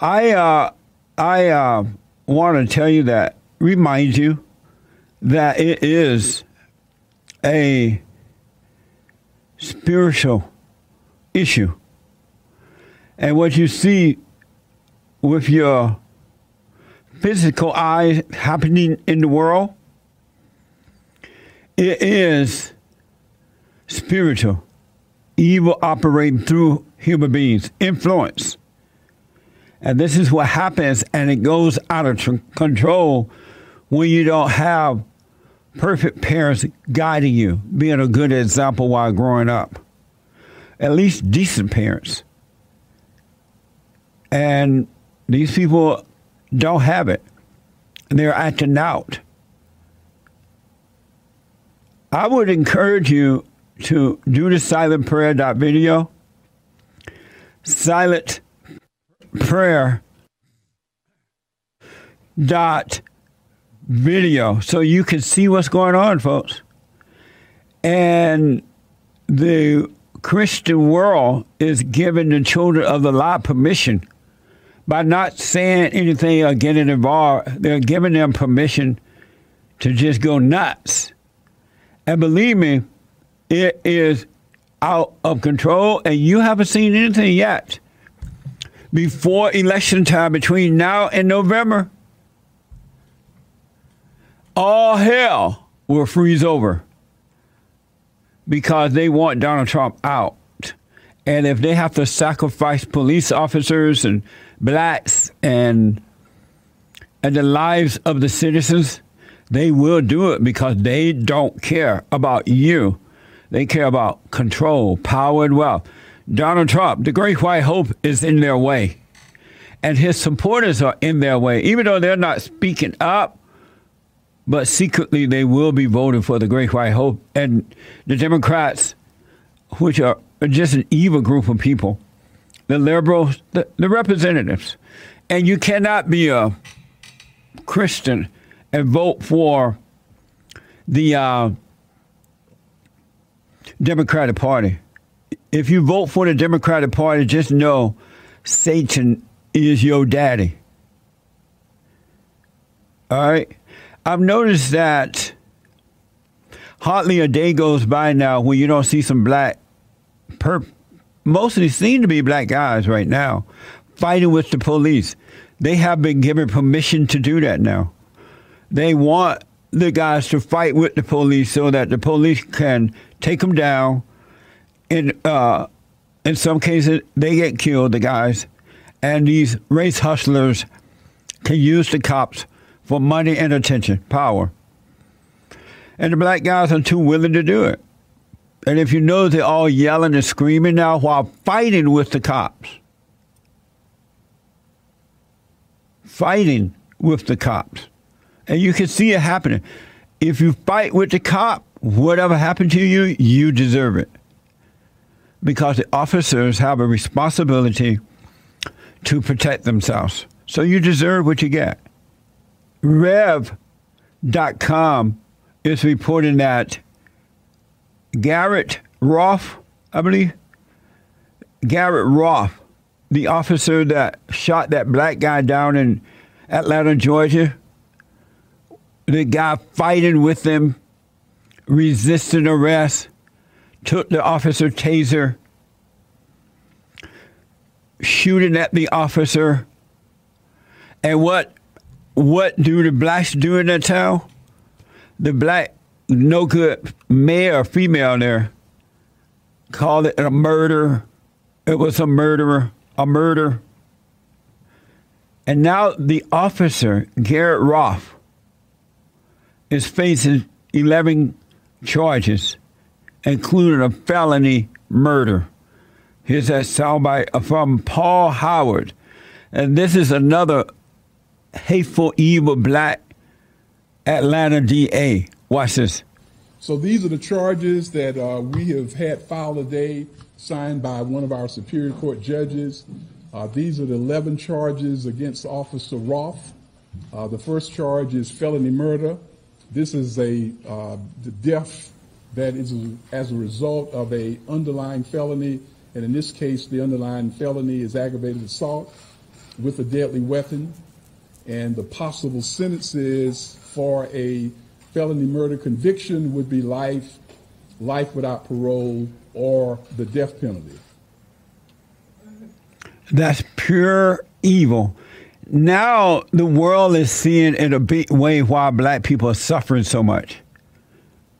I uh, I uh, want to tell you that remind you that it is a spiritual issue, and what you see with your physical eyes happening in the world, it is spiritual, evil operating through human beings, influence. And this is what happens, and it goes out of tr- control when you don't have perfect parents guiding you, being a good example while growing up. At least decent parents. And these people don't have it. They're acting out. I would encourage you to do the silent prayer video. Silent prayer dot video so you can see what's going on folks. And the christian world is giving the children of the light permission by not saying anything or getting involved. They're giving them permission to just go nuts. And believe me it is out of control and you haven't seen anything yet before election time between now and November, all hell will freeze over because they want Donald Trump out. And if they have to sacrifice police officers and blacks and and the lives of the citizens, they will do it because they don't care about you. They care about control, power, and wealth. Donald Trump, the great white hope is in their way. And his supporters are in their way, even though they're not speaking up, but secretly they will be voting for the great white hope. And the Democrats, which are just an evil group of people, the liberals, the, the representatives. And you cannot be a Christian and vote for the uh, Democratic Party if you vote for the Democratic Party, just know Satan is your daddy. All right? I've noticed that hardly a day goes by now when you don't see some black, per, mostly seem to be black guys right now, fighting with the police. They have been given permission to do that now. They want the guys to fight with the police so that the police can take them down in uh, in some cases they get killed, the guys, and these race hustlers can use the cops for money and attention, power. And the black guys are too willing to do it. And if you know they're all yelling and screaming now while fighting with the cops. Fighting with the cops. And you can see it happening. If you fight with the cop, whatever happened to you, you deserve it because the officers have a responsibility to protect themselves. So you deserve what you get. Rev.com is reporting that Garrett Rolfe, I believe, Garrett Rolfe, the officer that shot that black guy down in Atlanta, Georgia, the guy fighting with them, resisting arrest, took the officer taser, shooting at the officer. And what what do the blacks do in that town? The black no good male or female there called it a murder. It was a murderer, a murder. And now the officer, Garrett Rolfe, is facing 11 charges including a felony murder. Here's that soundbite from Paul Howard. And this is another hateful, evil black Atlanta DA. Watch this. So these are the charges that uh, we have had filed today, signed by one of our Superior Court judges. Uh, these are the 11 charges against Officer Rolfe. Uh, the first charge is felony murder. This is a uh, the death that is as a result of a underlying felony, and in this case, the underlying felony is aggravated assault. with a deadly weapon, and the possible sentences for a felony murder conviction would be life, life without parole, or the death penalty. That's pure evil. Now the world is seeing in a big way why black people are suffering so much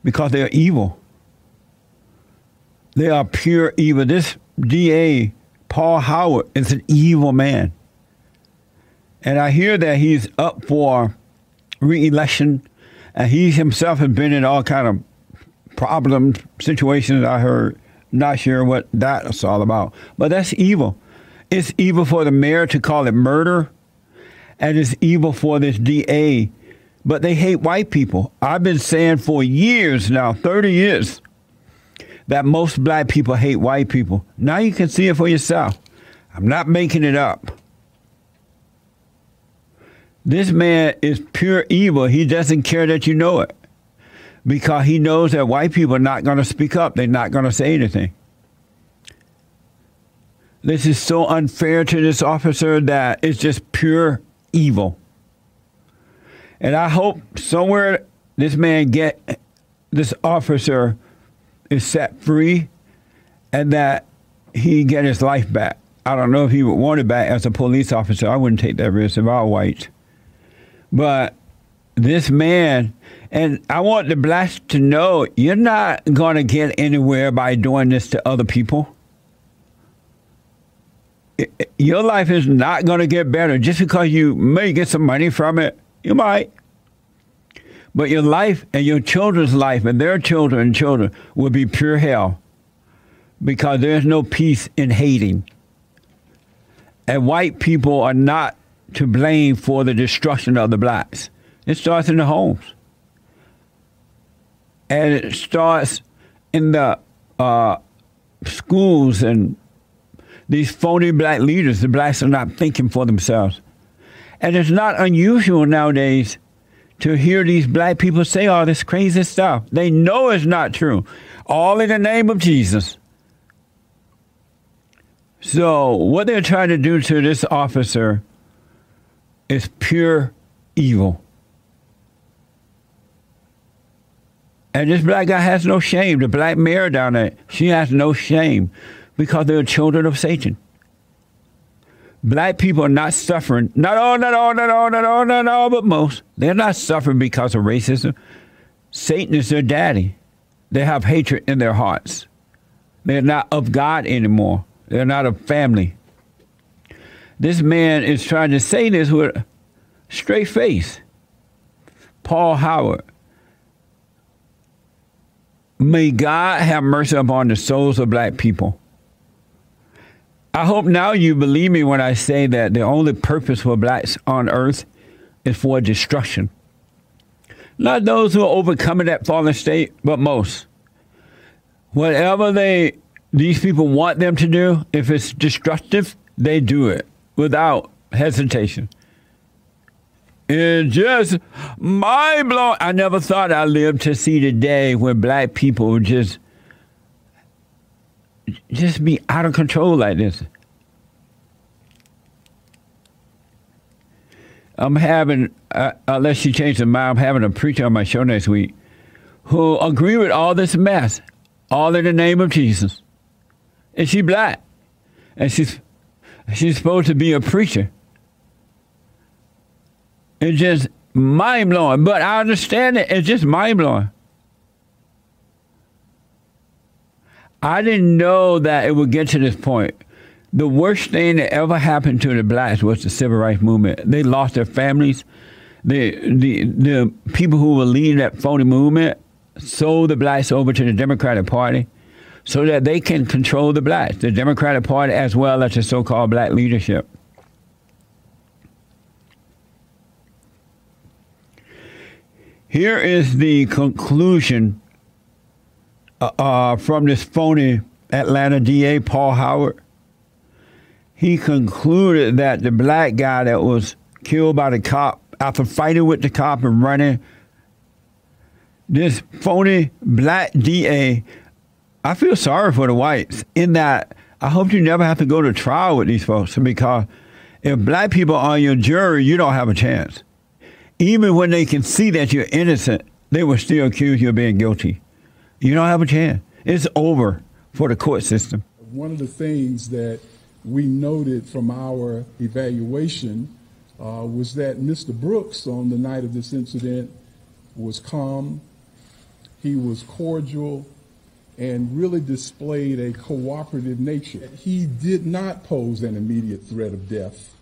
because they're evil. They are pure evil. This DA, Paul Howard, is an evil man. And I hear that he's up for re-election, and he himself has been in all kind of problems, situations. I heard, not sure what that's all about, but that's evil. It's evil for the mayor to call it murder, and it's evil for this DA. But they hate white people. I've been saying for years now, 30 years, that most black people hate white people. Now you can see it for yourself. I'm not making it up. This man is pure evil. He doesn't care that you know it because he knows that white people are not going to speak up. They're not going to say anything. This is so unfair to this officer that it's just pure evil. And I hope somewhere this man get this officer is set free and that he get his life back. I don't know if he would want it back as a police officer. I wouldn't take that risk if I was white. But this man, and I want the blacks to know you're not going to get anywhere by doing this to other people. Your life is not going to get better just because you may get some money from it. You might. But your life and your children's life and their children and children will be pure hell because there's no peace in hating. And white people are not to blame for the destruction of the blacks. It starts in the homes. And it starts in the uh, schools and these phony black leaders. The blacks are not thinking for themselves. And it's not unusual nowadays to hear these black people say all this crazy stuff. They know it's not true. All in the name of Jesus. So, what they're trying to do to this officer is pure evil. And this black guy has no shame. The black mayor down there, she has no shame because they're children of Satan. Black people are not suffering, not all, not all, not all, not all, not all, but most. They're not suffering because of racism. Satan is their daddy. They have hatred in their hearts. They're not of God anymore. They're not of family. This man is trying to say this with a straight face. Paul Howard. May God have mercy upon the souls of black people. I hope now you believe me when I say that the only purpose for blacks on earth is for destruction. Not those who are overcoming that fallen state, but most. Whatever they these people want them to do, if it's destructive, they do it without hesitation. It's just mind blowing. I never thought I'd live to see the day when black people just just be out of control like this. I'm having, uh, unless she changed her mind, I'm having a preacher on my show next week who agree with all this mess, all in the name of Jesus. And she black, and she's she's supposed to be a preacher. It's just mind blowing, but I understand it. It's just mind blowing. I didn't know that it would get to this point. The worst thing that ever happened to the blacks was the civil rights movement. They lost their families. The the the people who were leading that phony movement sold the blacks over to the Democratic Party so that they can control the blacks, the Democratic Party as well as the so-called black leadership. Here is the conclusion uh, uh, from this phony Atlanta DA, Paul Howard. He concluded that the black guy that was killed by the cop after fighting with the cop and running, this phony black DA, I feel sorry for the whites in that I hope you never have to go to trial with these folks because If black people are on your jury, you don't have a chance. Even when they can see that you're innocent, they will still accuse you of being guilty. You don't have a chance. It's over for the court system. One of the things that we noted from our evaluation uh, was that Mr. Brooks, on the night of this incident, was calm, he was cordial, and really displayed a cooperative nature. He did not pose an immediate threat of death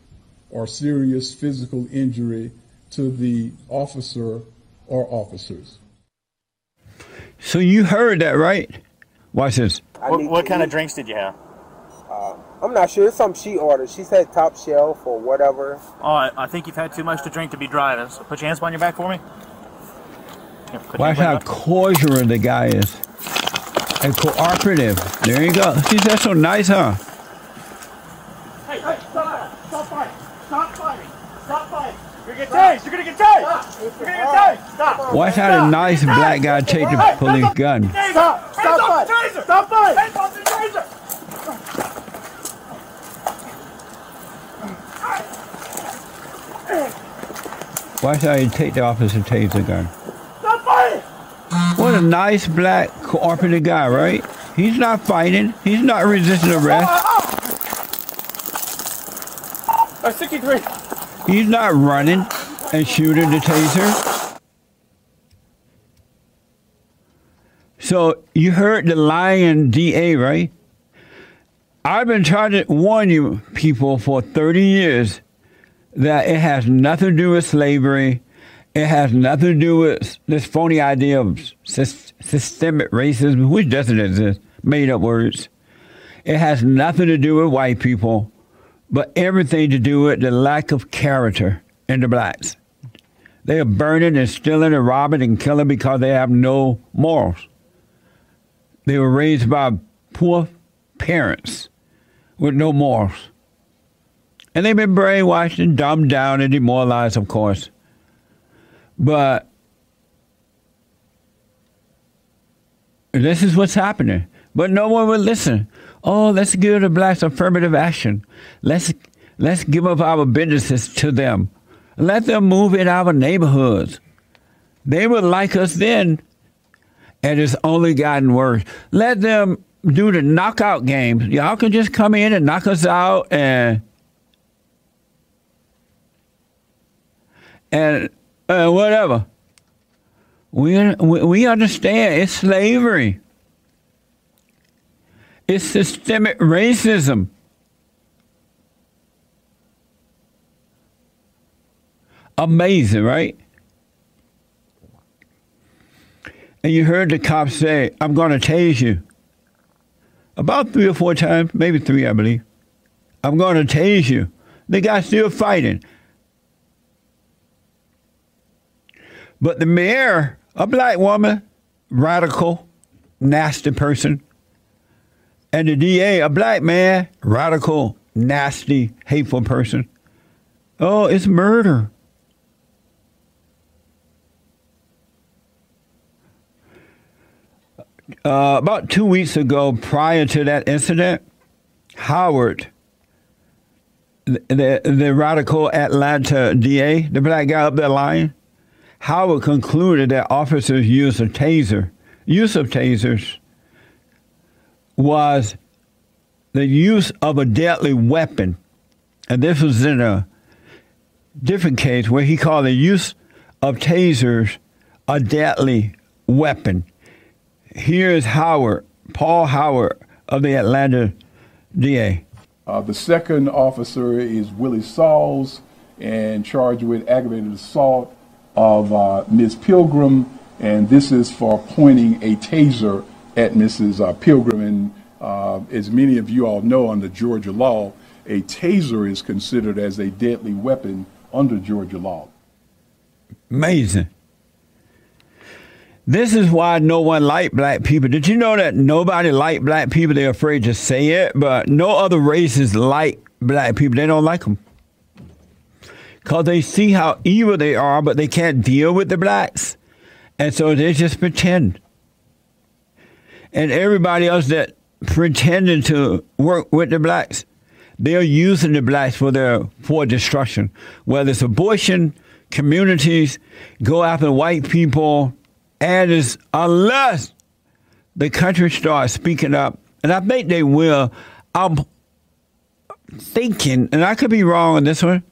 or serious physical injury to the officer or officers. So you heard that, right? Watch this. What, what kind of drinks did you have? Uh, I'm not sure. It's something she ordered. She said top shelf or whatever. Oh, I, I think you've had too much to drink to be driving. So put your hands behind your back for me. Here, Watch how your cordial the guy is. And cooperative. There you go. See, that's so nice, huh? Hey, hey, stop! Stop fighting! Stop fighting! Stop fighting! You're gonna get tased! You're gonna get tased! You're gonna get tased! Stop! Watch how the nice black guy take the police gun. Stop! Stop fighting! Taser! Stop fighting! Hands off the taser! Watch how he take the officer taser gun. Stop fighting! What a nice black cooperative guy, right? He's not fighting. He's not resisting arrest. Uh, 63. He's not running and shooting the taser. So you heard the lying DA, right? I've been trying to warn you people for 30 years that it has nothing to do with slavery. It has nothing to do with this phony idea of systemic racism, which doesn't exist, made up words. It has nothing to do with white people, but everything to do with the lack of character in the blacks. They are burning and stealing and robbing and killing because they have no morals. They were raised by poor parents with no morals. And they've been brainwashed and dumbed down and demoralized, of course. But this is what's happening. But no one will listen. Oh, let's give the blacks affirmative action. Let's let's give up our businesses to them. Let them move in our neighborhoods. They would like us then, and it's only gotten worse. Let them do the knockout games. Y'all can just come in and knock us out and and whatever. We we understand it's slavery. It's systemic racism. Amazing, right? And you heard the cop say, I'm going to tase you. About three or four times, maybe three, I believe. I'm going to tase you. The guy's still fighting. But the mayor, a black woman, radical, nasty person, and the DA, a black man, radical, nasty, hateful person. Oh, it's murder. Uh, about two weeks ago, prior to that incident, Howard, the, the, radical Atlanta DA, the black guy up there lying, Howard concluded that officers used a taser, use of tasers, was the use of a deadly weapon. And this was in a different case where he called the use of tasers a deadly weapon. Here is Howard, Paul Howard of the Atlanta DA. Uh, the second officer is Willie Sauls and charged with aggravated assault of uh, Ms. Pilgrim, and this is for pointing a taser at Mrs. Uh, Pilgrim. And uh, as many of you all know, under Georgia law, a taser is considered as a deadly weapon under Georgia law. Amazing. This is why no one like black people. Did you know that nobody like black people? They're afraid to say it, but no other races like black people. They don't like them. Because they see how evil they are, but they can't deal with the blacks. And so they just pretend. And everybody else that pretended to work with the blacks, they're using the blacks for their for destruction. Whether it's abortion, communities, go after white people, and it's unless the country starts speaking up, and I think they will. I'm thinking, and I could be wrong on this one,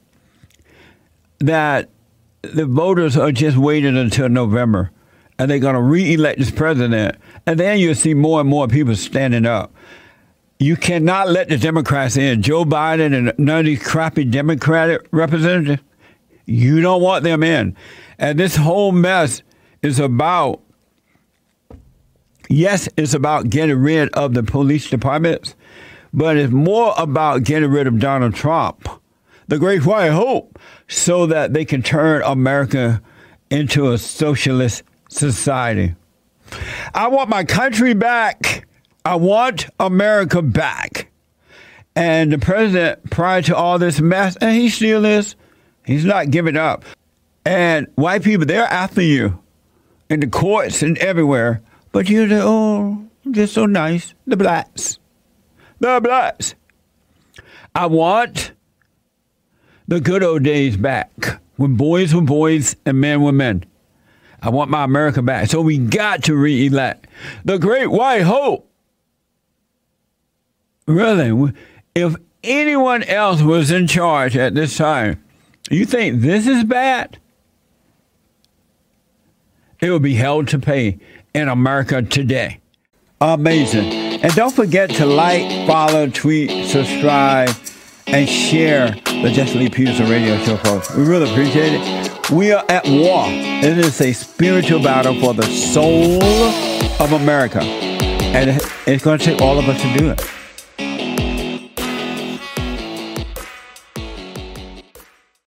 that the voters are just waiting until November and they're going to re-elect this president, and then you'll see more and more people standing up. You cannot let the Democrats in. Joe Biden and none of these crappy Democratic representatives, you don't want them in. And this whole mess is about, yes, it's about getting rid of the police departments, but it's more about getting rid of Donald Trump, the great white hope, so that they can turn America into a socialist society. I want my country back. I want America back. And the president, prior to all this mess, and he still is, he's not giving up. And white people, they're after you in the courts and everywhere. But you're the, oh, they're so nice. The blacks. The blacks. I want the good old days back when boys were boys and men were men. I want my America back. So we got to re elect the great white hope. Really, if anyone else was in charge at this time, you think this is bad? It will be held to pay in America today. Amazing. And don't forget to like, follow, tweet, subscribe, and share the Jesse Lee Peterson radio show, folks. We really appreciate it. We are at war. It is a spiritual battle for the soul of America. And it's going to take all of us to do it.